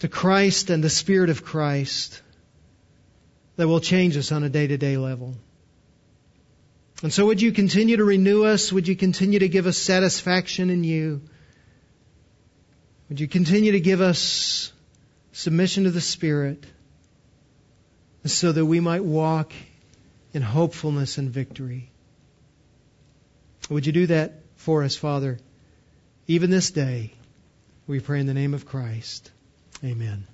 S1: to Christ and the Spirit of Christ that will change us on a day to day level. And so would you continue to renew us? Would you continue to give us satisfaction in you? Would you continue to give us submission to the Spirit so that we might walk in hopefulness and victory? Would you do that for us, Father, even this day? We pray in the name of Christ. Amen.